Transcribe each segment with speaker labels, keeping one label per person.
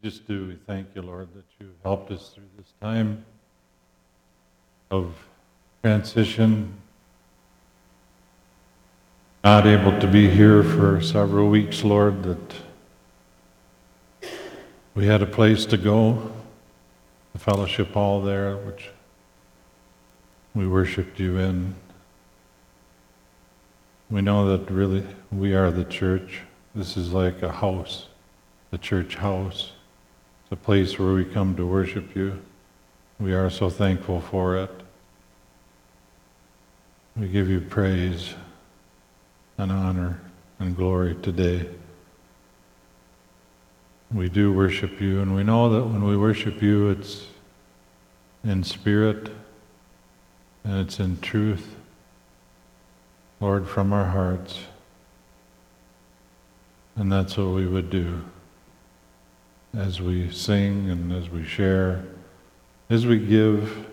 Speaker 1: Just do, we thank you, Lord, that you helped us through this time of transition. Not able to be here for several weeks, Lord, that we had a place to go, the fellowship hall there, which we worshiped you in. We know that really we are the church. This is like a house, the church house. A place where we come to worship you. We are so thankful for it. We give you praise and honor and glory today. We do worship you, and we know that when we worship you, it's in spirit and it's in truth. Lord, from our hearts. And that's what we would do as we sing and as we share, as we give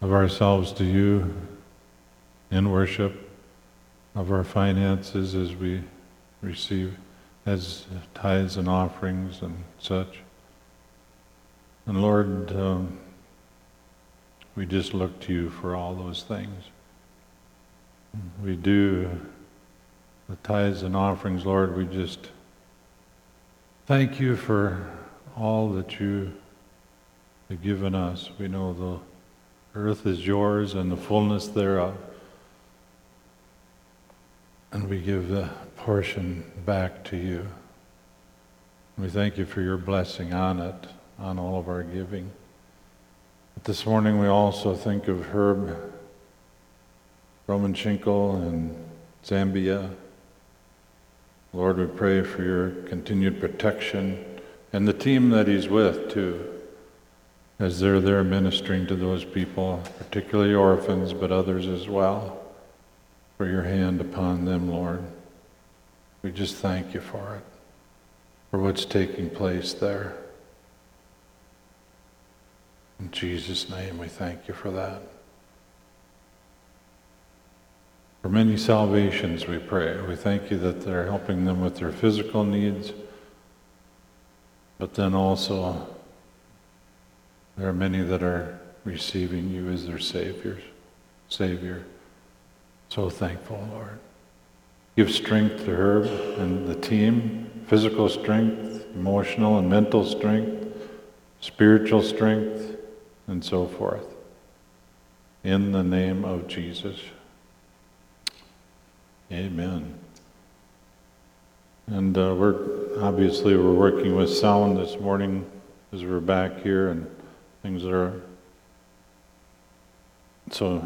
Speaker 1: of ourselves to you in worship, of our finances as we receive as tithes and offerings and such. And Lord, um, we just look to you for all those things. We do the tithes and offerings, Lord, we just thank you for all that you have given us. We know the earth is yours and the fullness thereof. And we give the portion back to you. We thank you for your blessing on it, on all of our giving. But This morning we also think of Herb Romanchenko and Zambia. Lord, we pray for your continued protection and the team that he's with too, as they're there ministering to those people, particularly orphans, but others as well, for your hand upon them, Lord. We just thank you for it, for what's taking place there. In Jesus' name, we thank you for that. For many salvations, we pray. We thank you that they're helping them with their physical needs, but then also there are many that are receiving you as their saviors, Savior. So thankful, Lord. Give strength to Herb and the team, physical strength, emotional and mental strength, spiritual strength, and so forth. In the name of Jesus. Amen. And uh, we're obviously we're working with sound this morning as we're back here and things are so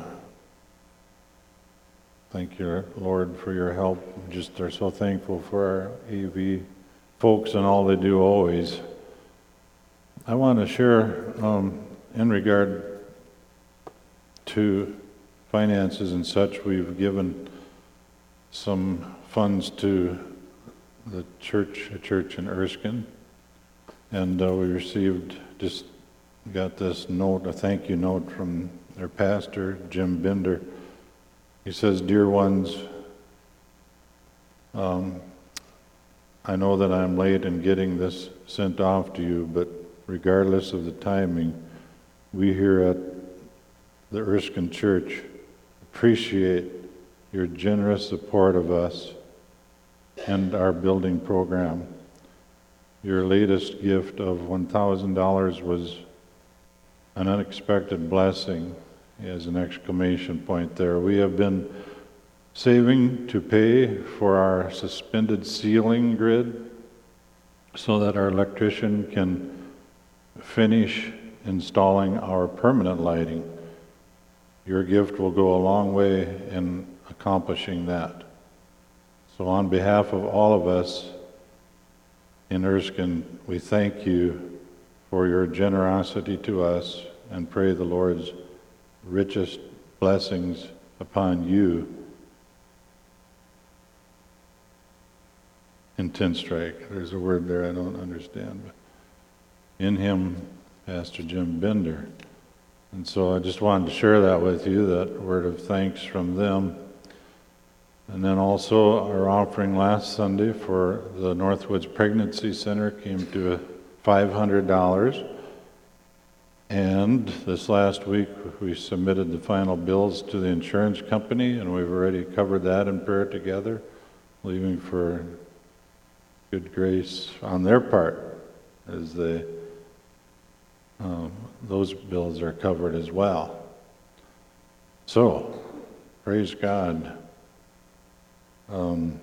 Speaker 1: thank you Lord for your help. Just are so thankful for our AV folks and all they do always. I want to share um, in regard to finances and such, we've given some funds to the church, a church in Erskine, and uh, we received just got this note, a thank you note from their pastor, Jim Binder. He says, "Dear ones, um, I know that I'm late in getting this sent off to you, but regardless of the timing." we here at the Erskine Church appreciate your generous support of us and our building program. Your latest gift of $1,000 was an unexpected blessing, as an exclamation point there. We have been saving to pay for our suspended ceiling grid so that our electrician can finish installing our permanent lighting. Your gift will go a long way in accomplishing that. So, on behalf of all of us in Erskine, we thank you for your generosity to us and pray the Lord's richest blessings upon you in Tenstrike. There's a word there I don't understand. But in him Pastor Jim Bender. And so I just wanted to share that with you, that word of thanks from them. And then also our offering last Sunday for the Northwoods Pregnancy Center came to $500. And this last week, we submitted the final bills to the insurance company, and we've already covered that in prayer together, leaving for good grace on their part as they, um, those bills are covered as well. So, praise God. Um,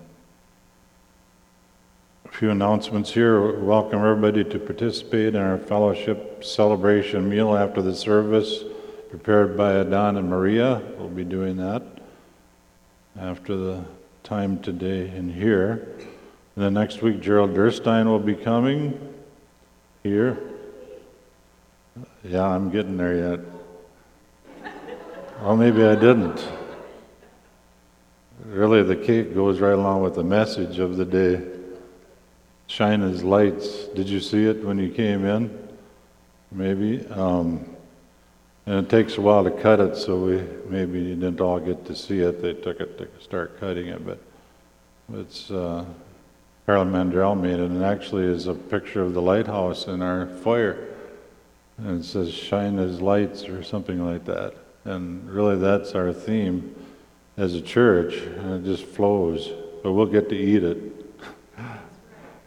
Speaker 1: a few announcements here. Welcome everybody to participate in our fellowship celebration meal after the service, prepared by Adon and Maria. We'll be doing that after the time today and here. And then next week, Gerald Durstein will be coming here. Yeah, I'm getting there yet. Well, maybe I didn't. Really, the cake goes right along with the message of the day. Shine as lights. Did you see it when you came in? Maybe. Um, and it takes a while to cut it, so we maybe you didn't all get to see it. They took it to start cutting it, but it's uh, Carolyn Mandrell made it, and it actually is a picture of the lighthouse in our foyer, and it says "Shine as lights" or something like that. And really, that's our theme as a church, it just flows. But we'll get to eat it.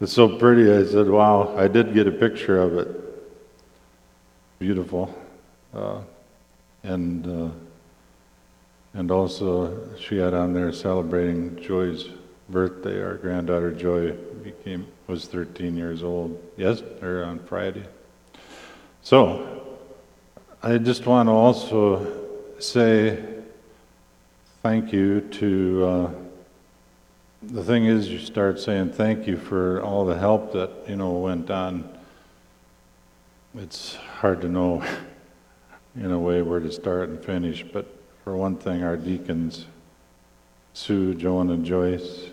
Speaker 1: It's so pretty. I said, "Wow!" I did get a picture of it. Beautiful, uh, and uh, and also she had on there celebrating Joy's birthday. Our granddaughter Joy became was 13 years old. Yes, or on Friday. So I just want to also say thank you to, uh, the thing is, you start saying thank you for all the help that, you know, went on. It's hard to know, in a way, where to start and finish, but for one thing, our deacons, Sue, Joan, and Joyce.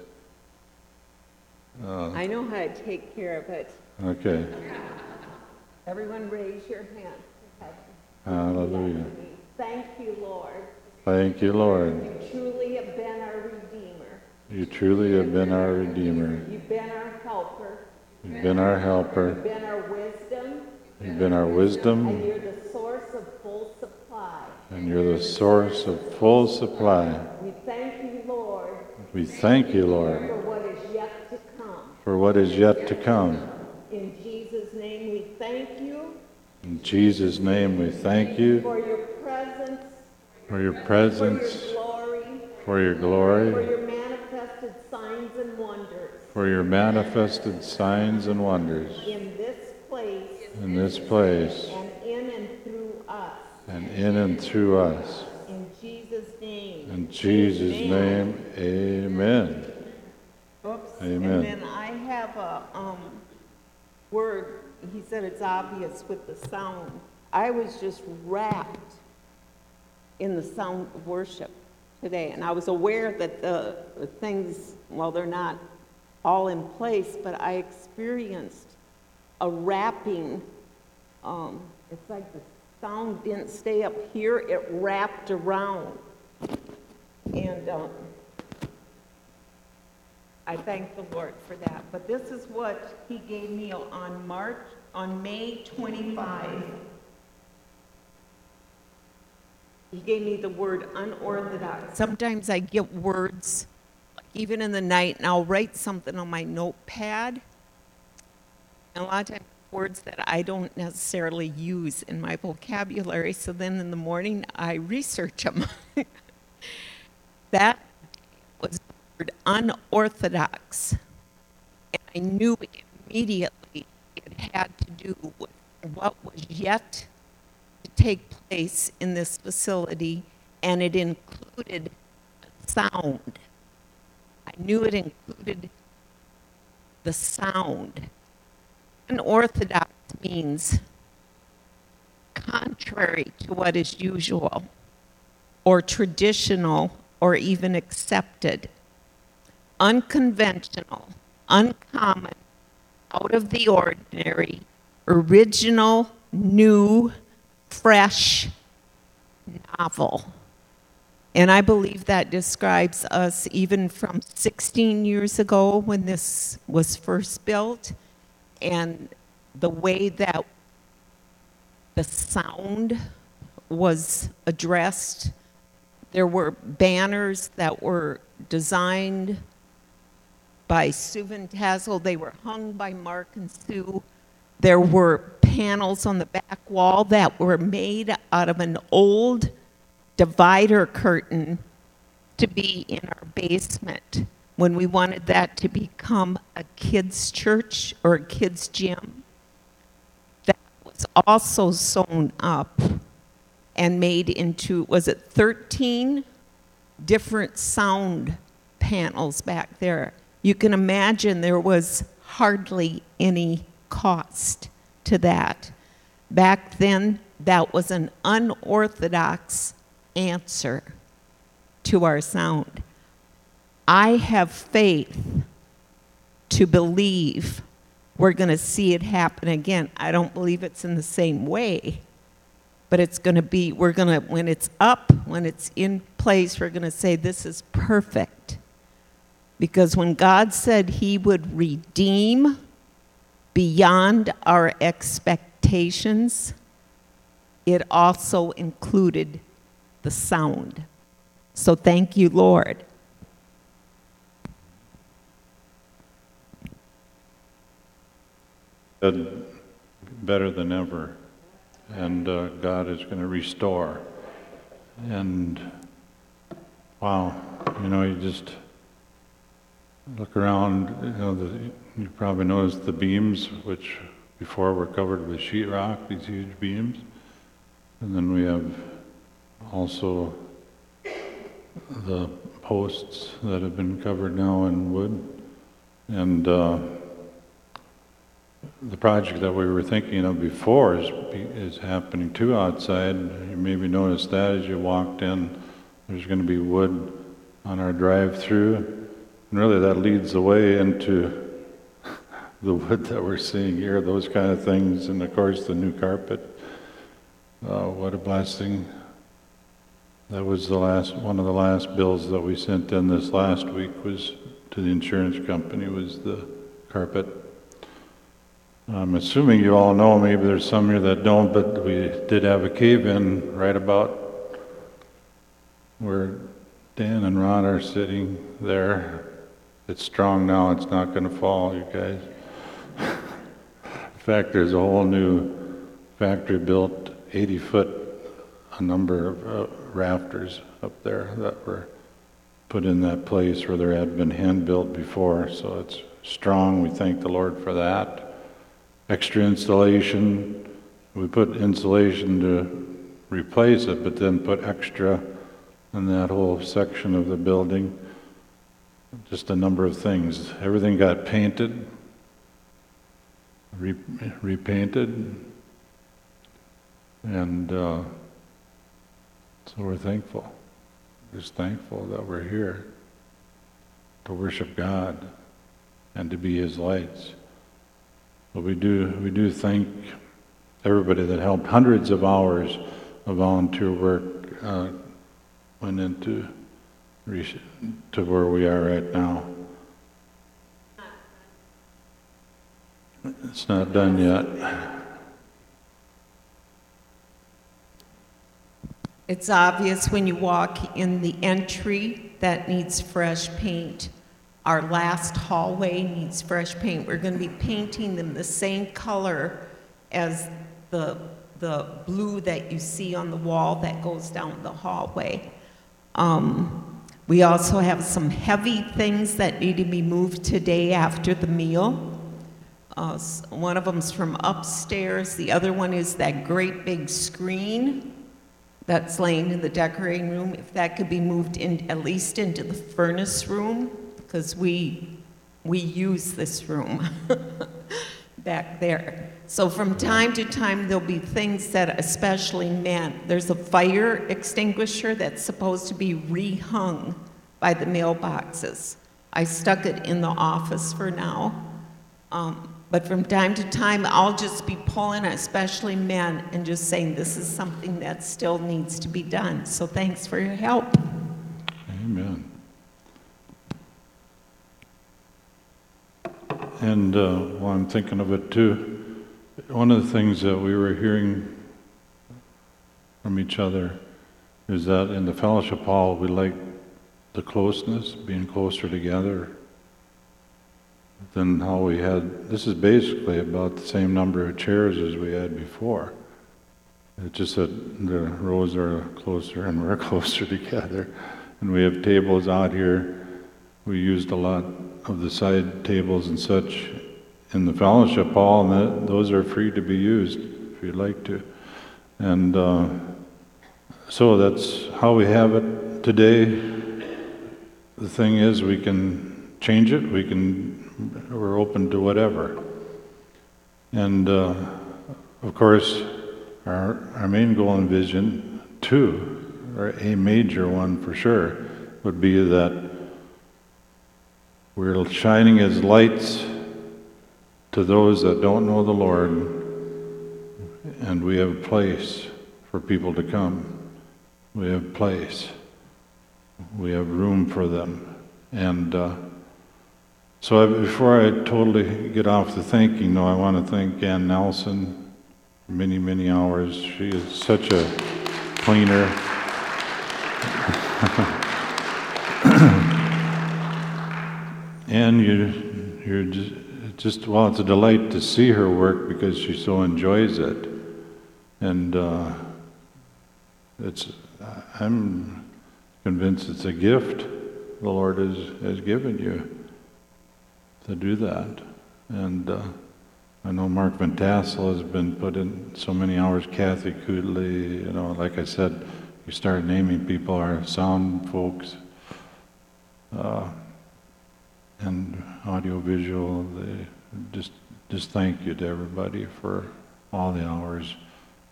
Speaker 2: Uh, I know how to take care of it.
Speaker 1: Okay.
Speaker 2: Everyone raise your hand.
Speaker 1: Hallelujah.
Speaker 2: Thank you, Lord.
Speaker 1: Thank you, Lord.
Speaker 2: You truly have been our Redeemer.
Speaker 1: You truly have been our Redeemer.
Speaker 2: You've been our helper.
Speaker 1: You've been our helper.
Speaker 2: You've been our wisdom.
Speaker 1: You've been our wisdom.
Speaker 2: And you're the source of full supply.
Speaker 1: And you're the source of full supply.
Speaker 2: We thank you, Lord.
Speaker 1: We thank you, Lord.
Speaker 2: For what is yet to come.
Speaker 1: For what is yet to come.
Speaker 2: In Jesus' name we thank you.
Speaker 1: In Jesus' name we thank you.
Speaker 2: For your presence
Speaker 1: for your presence,
Speaker 2: for your glory,
Speaker 1: for
Speaker 2: your, for your manifested signs and wonders,
Speaker 1: for your manifested signs and wonders
Speaker 2: in this place,
Speaker 1: in this place,
Speaker 2: and in and through us,
Speaker 1: and in and through us.
Speaker 2: In Jesus' name.
Speaker 1: In Jesus' name, amen.
Speaker 2: Oops.
Speaker 1: Amen.
Speaker 2: And then I have a um, word. He said it's obvious with the sound. I was just wrapped in the sound of worship today. And I was aware that the, things, well, they're not all in place, but I experienced a wrapping. Um, it's like the sound didn't stay up here, it wrapped around. And um, I thank the Lord for that. But this is what He gave me on March, on May 25. He gave me the word unorthodox. Sometimes I get words, even in the night, and I'll write something on my notepad. And a lot of times, words that I don't necessarily use in my vocabulary. So then in the morning, I research them. that was the word unorthodox. And I knew immediately it had to do with what was yet take place in this facility, and it included sound. I knew it included the sound. Unorthodox means contrary to what is usual, or traditional, or even accepted. Unconventional, uncommon, out of the ordinary, original, new, fresh, novel. And I believe that describes us even from 16 years ago when this was first built and the way that the sound was addressed. There were banners that were designed by Sue Van Tassel. They were hung by Mark and Sue. There were panels on the back wall that were made out of an old divider curtain to be in our basement when we wanted that to become a kids' church or a kids' gym. That was also sewn up and made into, was it 13 different sound panels back there? You can imagine there was hardly any cost to that. Back then, that was an unorthodox answer to our sound. I have faith to believe we're going to see it happen again. I don't believe it's in the same way, but it's going to be, we're going to, when it's up, when it's in place, we're going to say, this is perfect. Because when God said He would redeem beyond our expectations, it also included the sound. So thank you, Lord.
Speaker 1: Better than ever, and uh, God is going to restore. And wow, you know, you just look around. You know, the, you probably noticed the beams, which before were covered with sheetrock, these huge beams, and then we have also the posts that have been covered now in wood. And uh, the project that we were thinking of before is, is happening too outside. You maybe noticed that as you walked in. There's going to be wood on our drive-through. And really that leads the way into the wood that we're seeing here, those kind of things. And of course the new carpet. Uh, what a blessing. That was the last, one of the last bills that we sent in this last week was to the insurance company was the carpet. I'm assuming you all know, maybe there's some here that don't, but we did have a cave-in right about where Dan and Ron are sitting there. It's strong now, it's not gonna fall, you guys. In fact, there's a whole new factory-built 80-foot a number of uh, rafters up there that were put in that place where there had been hand built before. So it's strong. We thank the Lord for that. Extra insulation. We put insulation to replace it, but then put extra in that whole section of the building. Just a number of things. Everything got painted, re- repainted, and uh, so we're thankful. Just thankful that we're here to worship God and to be His lights. But we do we do thank everybody that helped. Hundreds of hours of volunteer work uh, went into to where we are right now. It's not done yet.
Speaker 2: It's obvious when you walk in the entry that needs fresh paint. Our last hallway needs fresh paint. We're going to be painting them the same color as the, the blue that you see on the wall that goes down the hallway. Um, we also have some heavy things that need to be moved today after the meal. Uh, one of them's from upstairs. The other one is that great big screen that's laying in the decorating room, if that could be moved in, at least into the furnace room, because we, we use this room back there. So from time to time, there'll be things that especially men, there's a fire extinguisher that's supposed to be rehung by the mailboxes. I stuck it in the office for now. Um, but from time to time, I'll just be pulling, especially men, and just saying this is something that still needs to be done. So thanks for your help.
Speaker 1: Amen. And uh, while I'm thinking of it too, one of the things that we were hearing from each other is that in the fellowship hall, we like the closeness, being closer together than how we had. This is basically about the same number of chairs as we had before. It's just that the rows are closer and we're closer together. And we have tables out here. We used a lot of the side tables and such in the fellowship hall, and that, those are free to be used if you'd like to. And uh, so that's how we have it today. The thing is, we can change it. We can. We're open to whatever. And uh, of course, our our main goal and vision, too, or a major one for sure, would be that we're shining as lights to those that don't know the Lord, and we have a place for people to come. We have place. We have room for them. And uh, so I, before I totally get off the thanking, though, I want to thank Ann Nelson for many, many hours. She is such a cleaner. and you, you're just, just, well, it's a delight to see her work because she so enjoys it. And uh, it's, I'm convinced it's a gift the Lord has, has given you to do that. And uh, I know Mark Van Tassel has been put in so many hours, Kathy Cooley, you know, like I said, you start naming people, our sound folks, uh, and audiovisual, they just, just thank you to everybody for all the hours.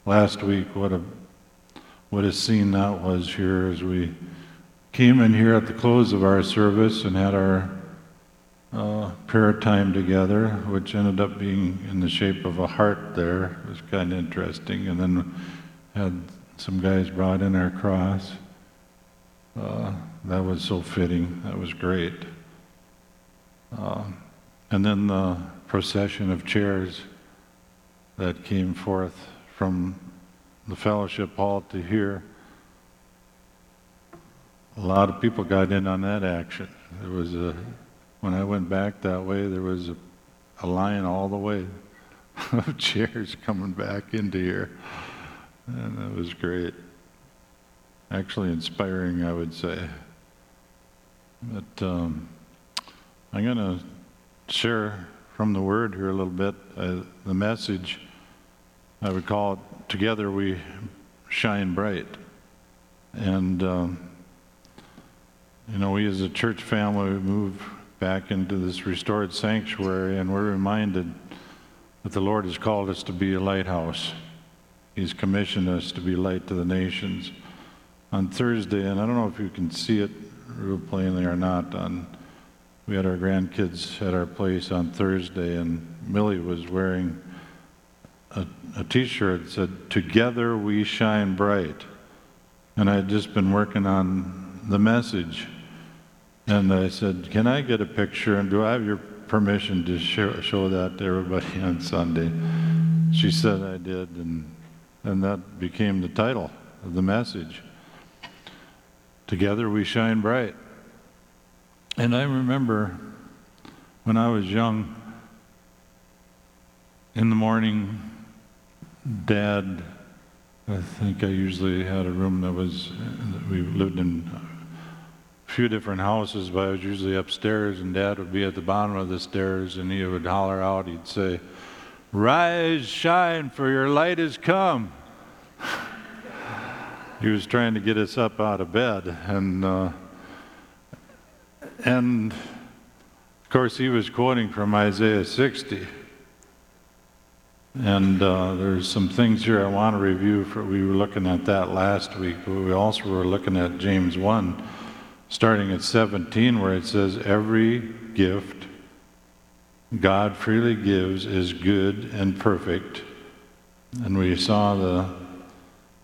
Speaker 1: Last week, what a, what a scene that was here as we came in here at the close of our service and had our uh, prayer time together, which ended up being in the shape of a heart there. It was kind of interesting. And then had some guys brought in our cross. Uh, that was so fitting. That was great. And then the procession of chairs that came forth from the fellowship hall to here. A lot of people got in on that action. There was a, when I went back that way, there was a, a line all the way of chairs coming back into here. And that was great. Actually inspiring, I would say. But um, I'm going to share from the Word here a little bit. Uh, the message, I would call it Together We Shine Bright. And, um, you know, we as a church family move back into this restored sanctuary, and we're reminded that the Lord has called us to be a lighthouse. He's commissioned us to be light to the nations. On Thursday, and I don't know if you can see it real plainly or not, on we had our grandkids at our place on Thursday, and Millie was wearing a, a T-shirt that said "Together we shine bright," and I had just been working on the message, and I said, "Can I get a picture? And do I have your permission to show, show that to everybody on Sunday?" She said I did, and and that became the title of the message. Together we shine bright. And I remember when I was young, in the morning, Dad, I think I usually had a room that was, we lived in a few different houses, but I was usually upstairs, and Dad would be at the bottom of the stairs, and he would holler out, he'd say, Rise, shine, for your light has come. he was trying to get us up out of bed, and uh, and of course, he was quoting from Isaiah 60. And uh, there's some things here I want to review. For we were looking at that last week, but we also were looking at James 1, starting at 17, where it says, "Every gift God freely gives is good and perfect." And we saw the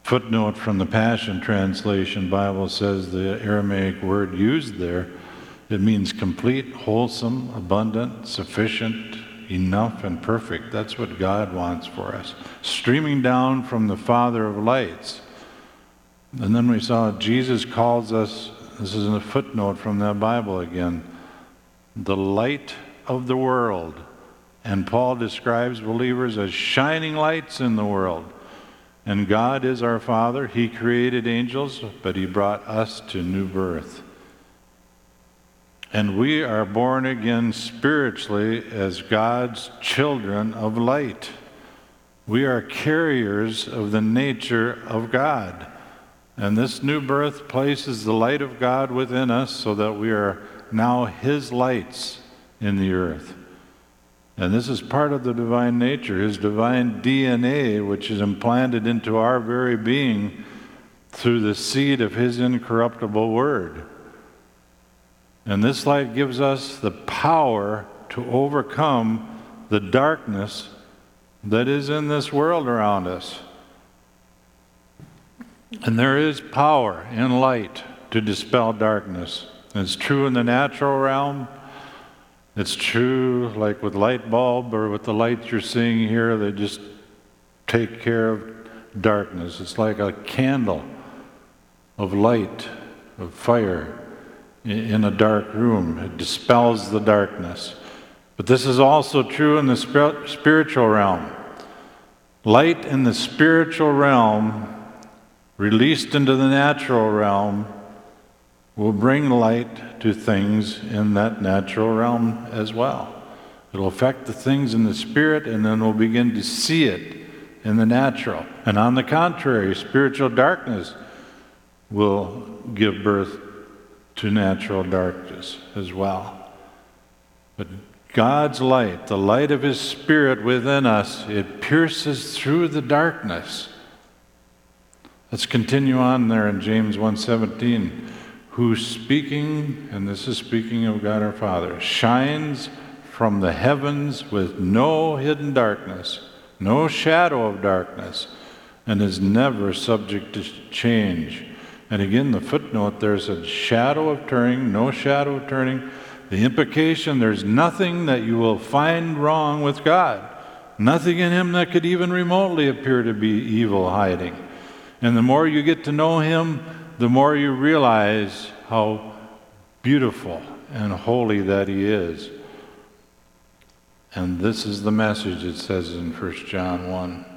Speaker 1: footnote from the Passion Translation Bible says the Aramaic word used there, it means complete, wholesome, abundant, sufficient, enough, and perfect. That's what God wants for us. Streaming down from the Father of lights. And then we saw Jesus calls us, this is in a footnote from that Bible again, the light of the world. And Paul describes believers as shining lights in the world. And God is our Father. He created angels, but He brought us to new birth. And we are born again spiritually as God's children of light. We are carriers of the nature of God. And this new birth places the light of God within us so that we are now His lights in the earth. And this is part of the divine nature, his divine DNA, which is implanted into our very being through the seed of his incorruptible word. And this light gives us the power to overcome the darkness that is in this world around us. And there is power in light to dispel darkness. It's true in the natural realm, it's true, like with light bulb or with the lights you're seeing here, they just take care of darkness. It's like a candle of light, of fire in a dark room. It dispels the darkness. But this is also true in the spiritual realm. Light in the spiritual realm, released into the natural realm, will bring light to things in that natural realm as well. It'll affect the things in the spirit, and then we'll begin to see it in the natural. And on the contrary, spiritual darkness will give birth to natural darkness as well. But God's light, the light of His Spirit within us, it pierces through the darkness. Let's continue on there in James 1:17 who speaking, and this is speaking of God our Father, shines from the heavens with no hidden darkness, no shadow of darkness, and is never subject to change. And again, the footnote there's a shadow of turning, no shadow of turning. The implication there's nothing that you will find wrong with God, nothing in Him that could even remotely appear to be evil hiding. And the more you get to know Him, the more you realize how beautiful and holy that He is. And this is the message it says in 1 John 1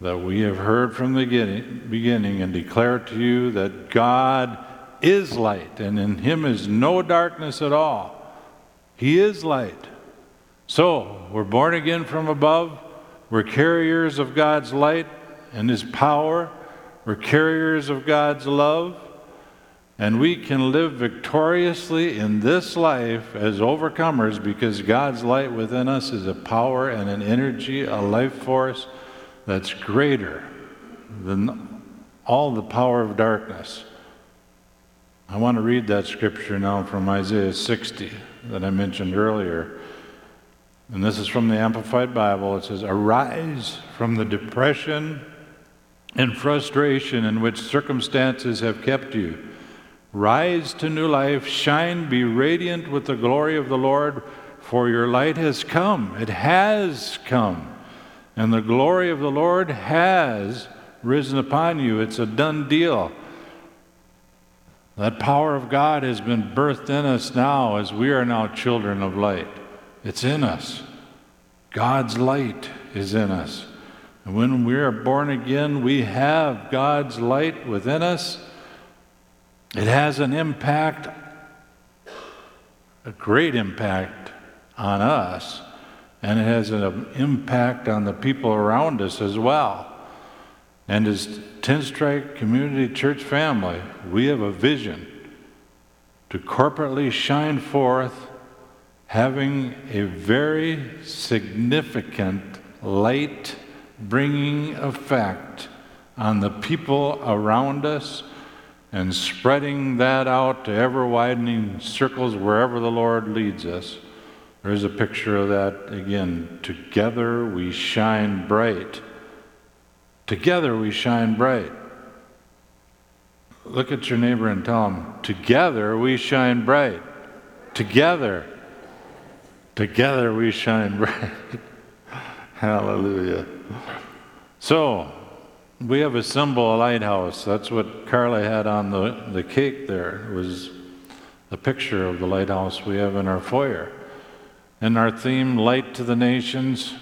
Speaker 1: that we have heard from the beginning and declare to you that God is light, and in Him is no darkness at all. He is light. So, we're born again from above. We're carriers of God's light and His power. We're carriers of God's love, and we can live victoriously in this life as overcomers because God's light within us is a power and an energy, a life force that's greater than all the power of darkness. I want to read that scripture now from Isaiah 60 that I mentioned earlier. And this is from the Amplified Bible. It says, Arise from the depression and frustration in which circumstances have kept you. Rise to new life, shine, be radiant with the glory of the Lord, for your light has come. It has come. And the glory of the Lord has risen upon you. It's a done deal. That power of God has been birthed in us now as we are now children of light. It's in us. God's light is in us. And when we are born again, we have God's light within us. It has an impact, a great impact on us, and it has an impact on the people around us as well. And as Tenstrike Community Church family, we have a vision to corporately shine forth, having a very significant light bringing effect on the people around us and spreading that out to ever widening circles wherever the Lord leads us. There's a picture of that again. Together we shine bright. Together we shine bright. Look at your neighbor and tell him, Together we shine bright. Together. Together we shine bright. Hallelujah. So, we have a symbol, a lighthouse. That's what Carla had on the, the cake there. It was the picture of the lighthouse we have in our foyer. And our theme, Light to the Nations.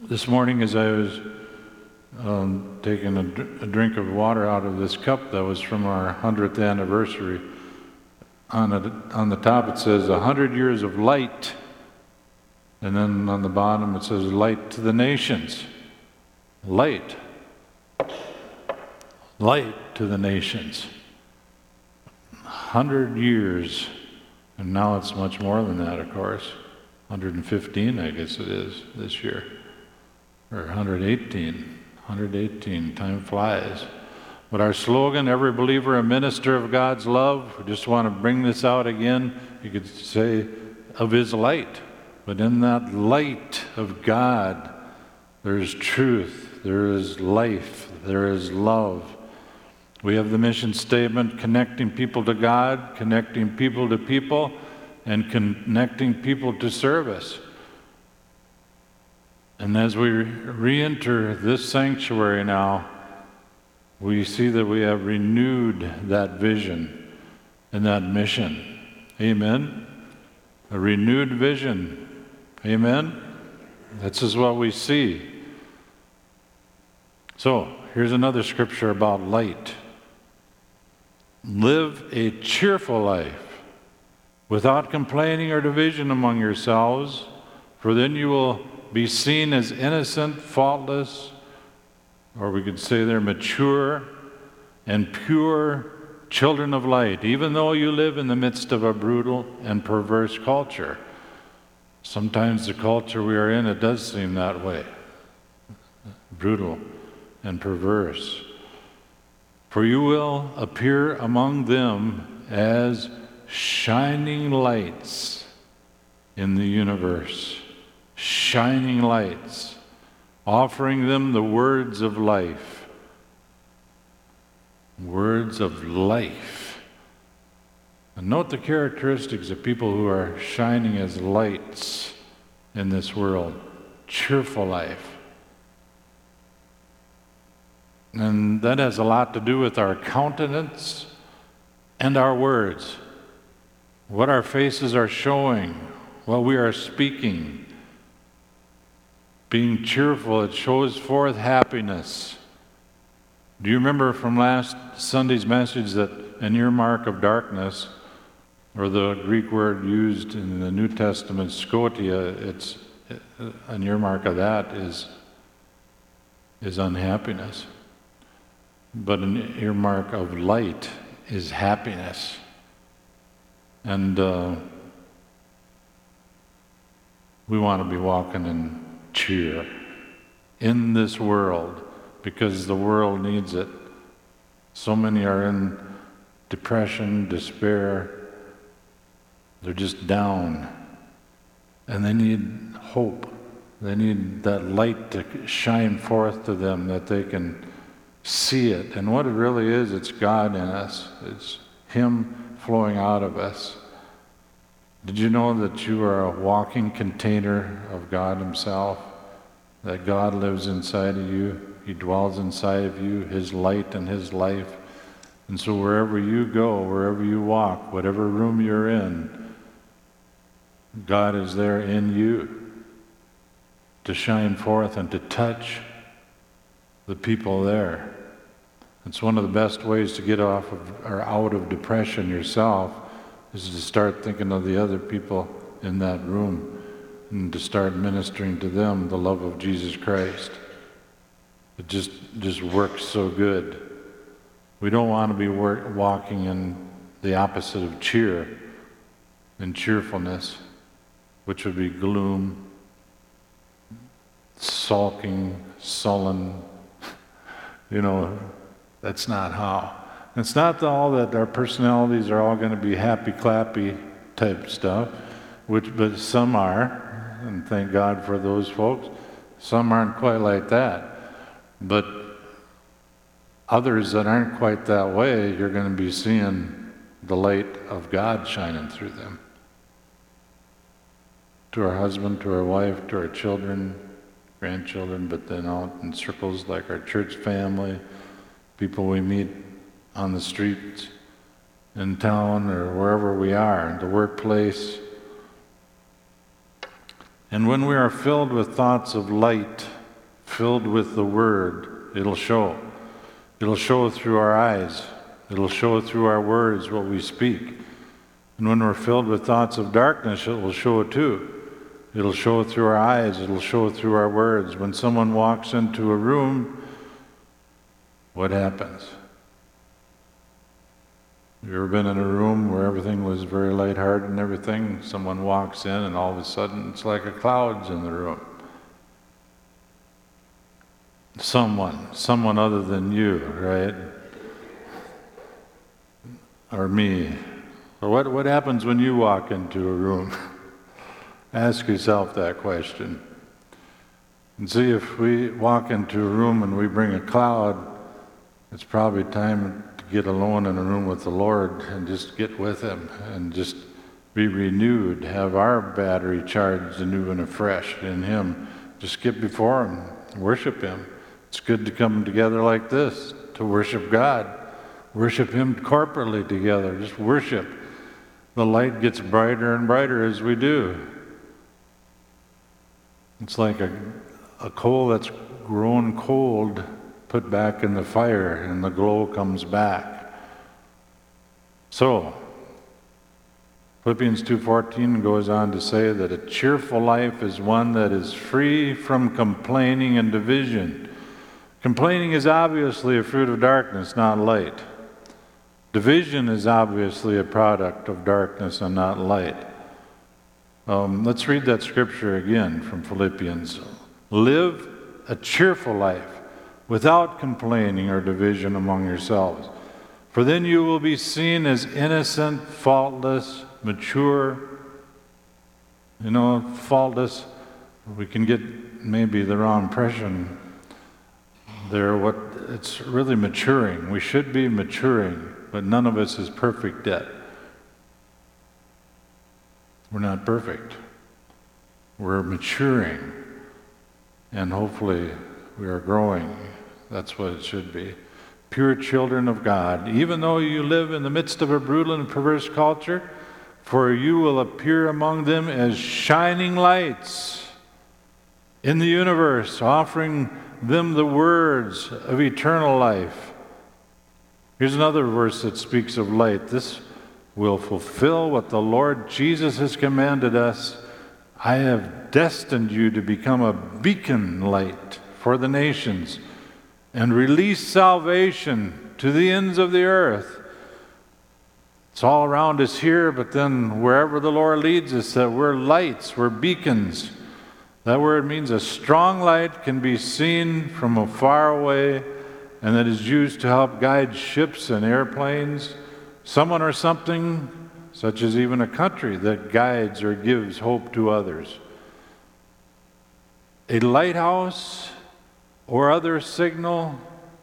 Speaker 1: This morning, as I was um, taking a, dr- a drink of water out of this cup that was from our 100th anniversary, on, it, on the top it says 100 years of light. And then on the bottom it says light to the nations. Light. Light to the nations. 100 years. And now it's much more than that, of course. 115, I guess it is, this year. Or 118. 118. Time flies. But our slogan, every believer a minister of God's love, we just want to bring this out again. You could say, of his light. But in that light of God, there is truth, there is life, there is love. We have the mission statement connecting people to God, connecting people to people, and connecting people to service. And as we re enter this sanctuary now, we see that we have renewed that vision and that mission. Amen. A renewed vision. Amen. This is what we see. So, here's another scripture about light. Live a cheerful life without complaining or division among yourselves, for then you will be seen as innocent, faultless, or we could say they're mature and pure children of light, even though you live in the midst of a brutal and perverse culture. Sometimes the culture we are in, it does seem that way brutal and perverse. For you will appear among them as shining lights in the universe, shining lights, offering them the words of life. Words of life. And note the characteristics of people who are shining as lights in this world cheerful life. And that has a lot to do with our countenance and our words. What our faces are showing, what we are speaking. Being cheerful, it shows forth happiness. Do you remember from last Sunday's message that an earmark of darkness, or the Greek word used in the New Testament, skotia, it's an earmark of that is, is unhappiness. But an earmark of light is happiness. And uh, we want to be walking in cheer in this world because the world needs it. So many are in depression, despair, they're just down. And they need hope. They need that light to shine forth to them that they can see it. And what it really is, it's God in us, it's Him flowing out of us. Did you know that you are a walking container of God Himself? That God lives inside of you, He dwells inside of you, His light and His life. And so wherever you go, wherever you walk, whatever room you're in, God is there in you to shine forth and to touch the people there. It's one of the best ways to get off of or out of depression yourself is to start thinking of the other people in that room and to start ministering to them the love of Jesus Christ. It just just works so good. We don't want to be work, walking in the opposite of cheer and cheerfulness, which would be gloom, sulking, sullen, you know, that's not how. It's not all that our personalities are all going to be happy clappy type stuff, which but some are, and thank God for those folks. Some aren't quite like that. But others that aren't quite that way, you're going to be seeing the light of God shining through them. To our husband, to our wife, to our children, grandchildren, but then out in circles like our church family, people we meet on the streets, in town, or wherever we are, in the workplace. And when we are filled with thoughts of light, filled with the Word, it'll show. It'll show through our eyes. It'll show through our words what we speak. And when we're filled with thoughts of darkness, it will show too. It'll show through our eyes, it'll show through our words. When someone walks into a room, what happens? You ever been in a room where everything was very lighthearted and everything? Someone walks in, and all of a sudden it's like a cloud's in the room. Someone, someone other than you, right? Or me. Or what, what happens when you walk into a room? Ask yourself that question. And see if we walk into a room and we bring a cloud, it's probably time to get alone in a room with the Lord and just get with Him and just be renewed, have our battery charged anew and afresh in Him. Just get before Him, worship Him. It's good to come together like this to worship God, worship Him corporately together, just worship. The light gets brighter and brighter as we do. It's like a, a coal that's grown cold put back in the fire and the glow comes back. So, Philippians 2:14 goes on to say that a cheerful life is one that is free from complaining and division. Complaining is obviously a fruit of darkness, not light. Division is obviously a product of darkness and not light. Um, let's read that scripture again from Philippians. Live a cheerful life without complaining or division among yourselves. For then you will be seen as innocent, faultless, mature. You know, faultless, we can get maybe the wrong impression there what it's really maturing. We should be maturing, but none of us is perfect yet. We're not perfect. We're maturing, and hopefully we are growing. That's what it should be. Pure children of God, even though you live in the midst of a brutal and perverse culture, for you will appear among them as shining lights in the universe, offering them the words of eternal life. Here's another verse that speaks of light. This will fulfill what the Lord Jesus has commanded us. I have destined you to become a beacon light for the nations and release salvation to the ends of the earth. It's all around us here, but then wherever the Lord leads us, that we're lights, we're beacons. That word means a strong light can be seen from a far away and that is used to help guide ships and airplanes, someone or something, such as even a country, that guides or gives hope to others. A lighthouse or other signal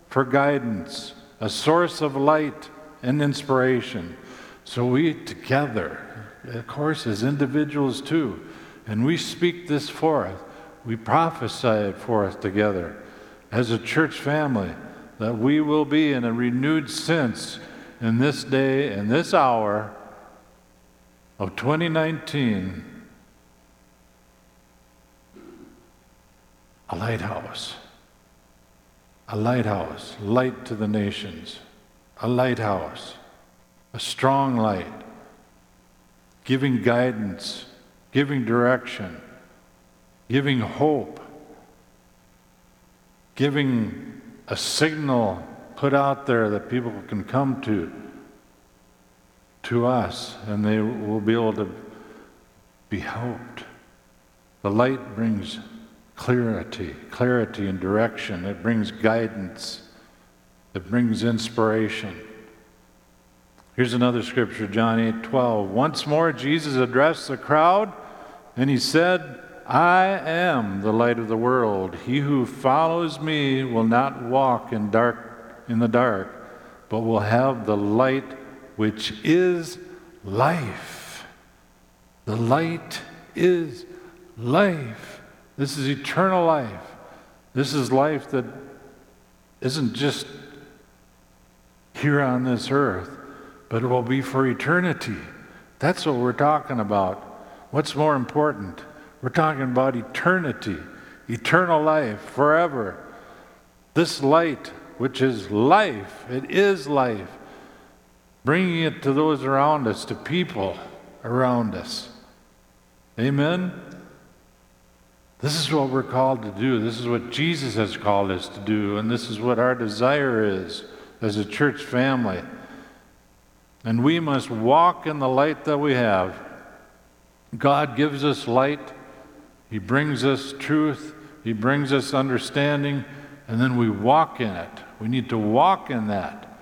Speaker 1: for guidance, a source of light and inspiration. So we together, of course, as individuals too, and we speak this forth. We prophesy it forth together as a church family that we will be in a renewed sense in this day and this hour of 2019 a lighthouse. A lighthouse, light to the nations. A lighthouse, a strong light, giving guidance giving direction, giving hope, giving a signal put out there that people can come to to us and they will be able to be helped. The light brings clarity, clarity and direction. It brings guidance. It brings inspiration. Here's another scripture, John 8 12. Once more, Jesus addressed the crowd and he said, I am the light of the world. He who follows me will not walk in dark in the dark, but will have the light which is life. The light is life. This is eternal life. This is life that isn't just here on this earth, but it will be for eternity. That's what we're talking about. What's more important? We're talking about eternity, eternal life, forever. This light, which is life, it is life, bringing it to those around us, to people around us. Amen? This is what we're called to do. This is what Jesus has called us to do. And this is what our desire is as a church family. And we must walk in the light that we have. God gives us light, He brings us truth, He brings us understanding, and then we walk in it. We need to walk in that.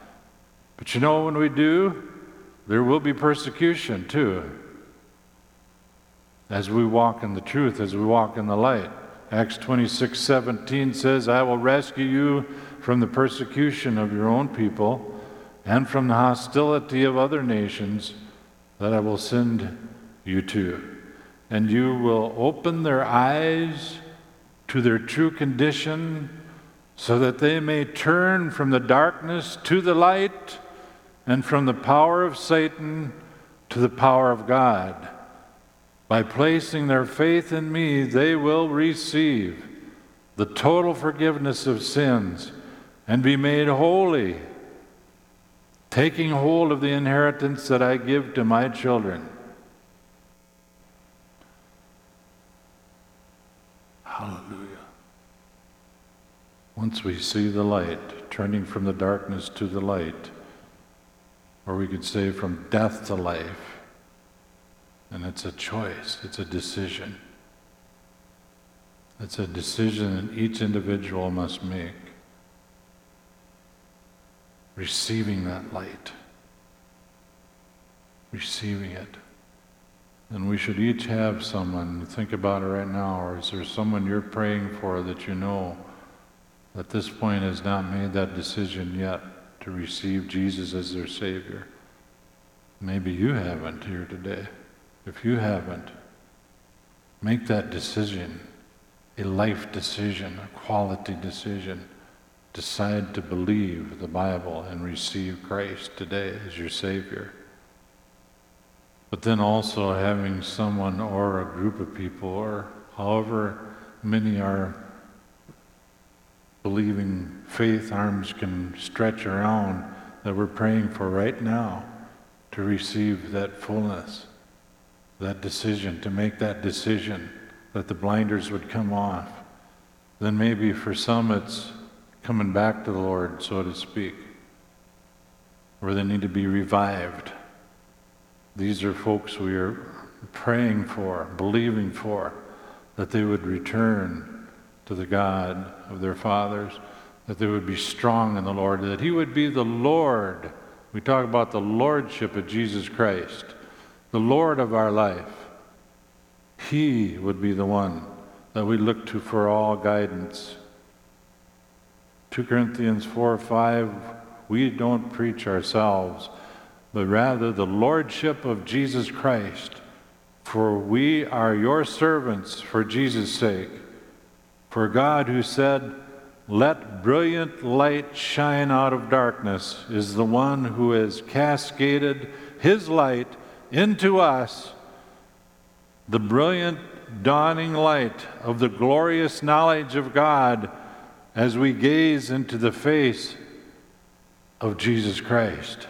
Speaker 1: But you know, when we do, there will be persecution too as we walk in the truth, as we walk in the light. Acts 26 17 says, I will rescue you from the persecution of your own people and from the hostility of other nations that I will send you to. And you will open their eyes to their true condition so that they may turn from the darkness to the light and from the power of Satan to the power of God by placing their faith in me, they will receive the total forgiveness of sins and be made holy, taking hold of the inheritance that I give to my children. Hallelujah. Once we see the light, turning from the darkness to the light, or we could say from death to life, and it's a choice, it's a decision. It's a decision that each individual must make. Receiving that light, receiving it. And we should each have someone, think about it right now, or is there someone you're praying for that you know at this point has not made that decision yet to receive Jesus as their Savior? Maybe you haven't here today. If you haven't, make that decision a life decision, a quality decision. Decide to believe the Bible and receive Christ today as your Savior. But then also having someone or a group of people, or however many are believing faith arms can stretch around, that we're praying for right now to receive that fullness that decision, to make that decision that the blinders would come off. Then maybe for some it's coming back to the Lord, so to speak, where they need to be revived. These are folks we are praying for, believing for, that they would return to the God of their fathers, that they would be strong in the Lord, that He would be the Lord. We talk about the Lordship of Jesus Christ the Lord of our life, He would be the one that we look to for all guidance. 2 Corinthians 4 5, we don't preach ourselves, but rather the Lordship of Jesus Christ. For we are your servants for Jesus' sake. For God, who said, Let brilliant light shine out of darkness, is the one who has cascaded his light into us the brilliant dawning light of the glorious knowledge of God as we gaze into the face of Jesus Christ.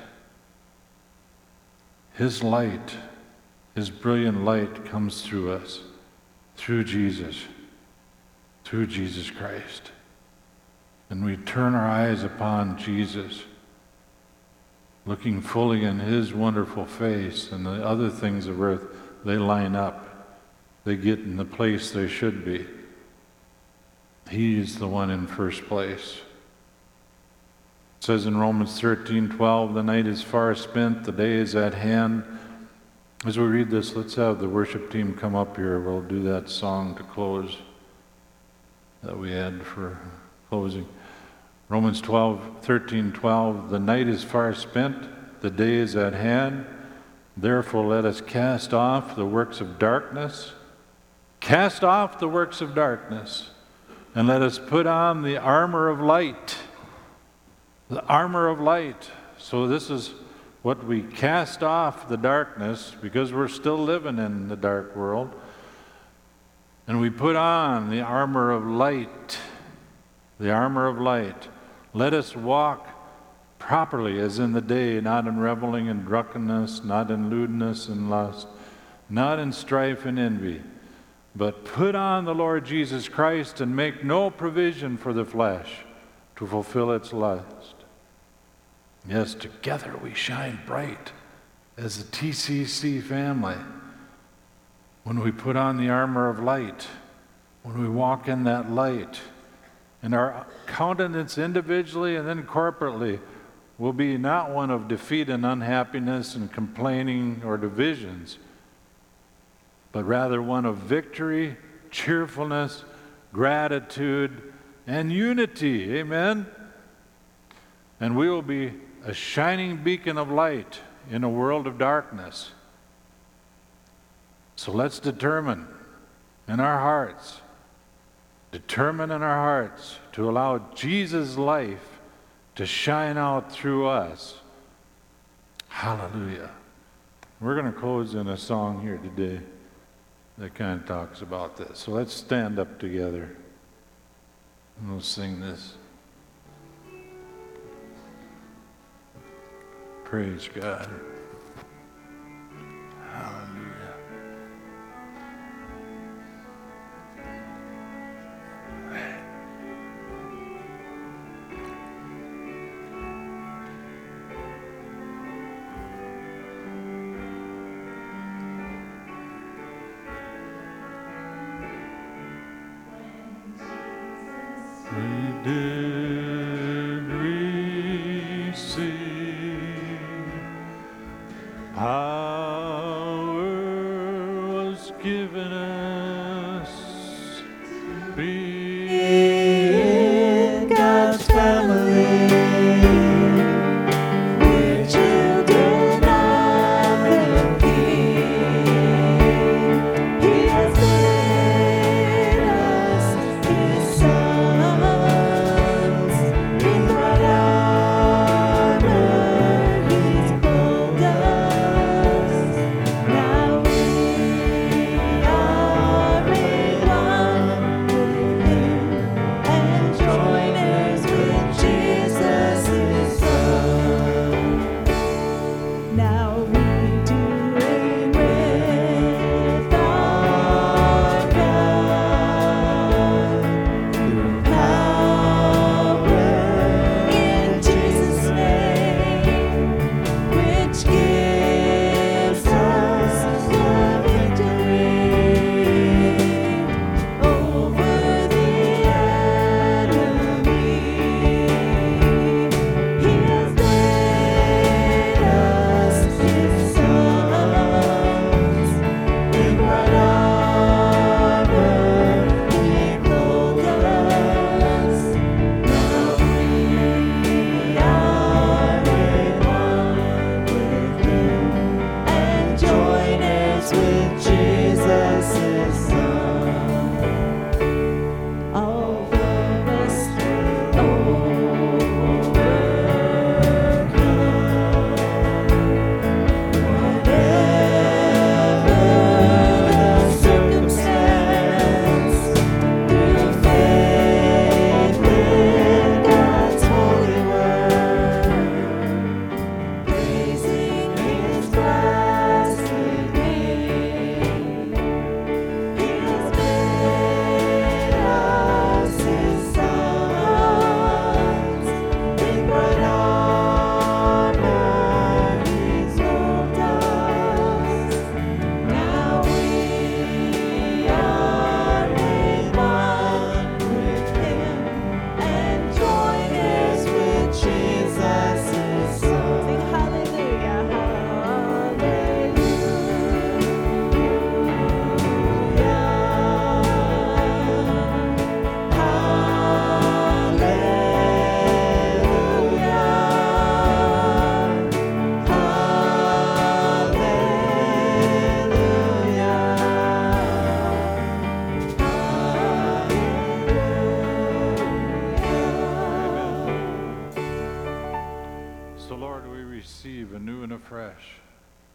Speaker 1: His light, His brilliant light comes through us, through Jesus, through Jesus Christ. And we turn our eyes upon Jesus looking fully in His wonderful face, and the other things of earth, they line up. They get in the place they should be. He's the one in first place. It says in Romans 13 12, the night is far spent, the day is at hand. As we read this, let's have the worship team come up here. We'll do that song to close that we had for closing. Romans 12, 13, 12. The night is far spent, the day is at hand. Therefore, let us cast off the works of darkness. Cast off the works of darkness, and let us put on the armor of light. The armor of light. So, this is what we cast off the darkness because we're still living in the dark world. And we put on the armor of light. The armor of light. Let us walk properly as in the day, not in reveling and drunkenness, not in lewdness and lust, not in strife and envy, but put on the Lord Jesus Christ and make no provision for the flesh to fulfill its lust. Yes, together we shine bright as the TCC family. When we put on the armor of light, when we walk in that light, and our countenance individually and then corporately will be not one of defeat and unhappiness and complaining or divisions, but rather one of victory, cheerfulness, gratitude, and unity. Amen? And we will be a shining beacon of light in a world of darkness. So let's determine in our hearts, determine in our hearts to allow Jesus' life to shine out through us. Hallelujah. We're going to close in a song here today that kind of talks about this. So let's stand up together and we'll sing this. Praise God. Hallelujah.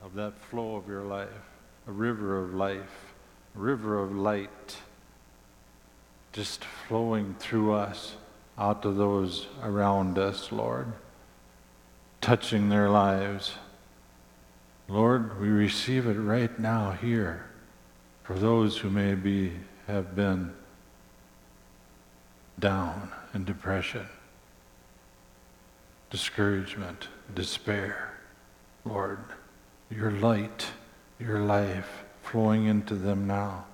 Speaker 1: Of that flow of your life, a river of life, a river of light, just flowing through us out to those around us, Lord, touching their lives. Lord, we receive it right now here for those who may be have been down in depression, discouragement, despair. Lord, your light, your life flowing into them now,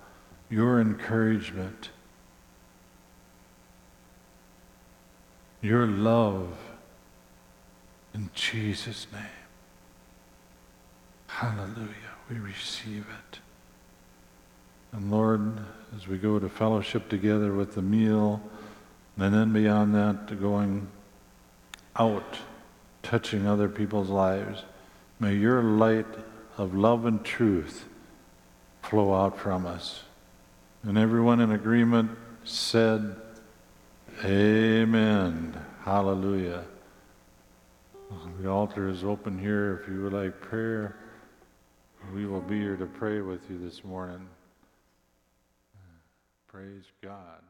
Speaker 1: your encouragement, your love in Jesus' name. Hallelujah. We receive it. And Lord, as we go to fellowship together with the meal, and then beyond that, to going out, touching other people's lives, may your light of love and truth flow out from us. And everyone in agreement said, Amen. Hallelujah. The altar is open here. If you would like prayer, we will be here to pray with you this morning. Praise God.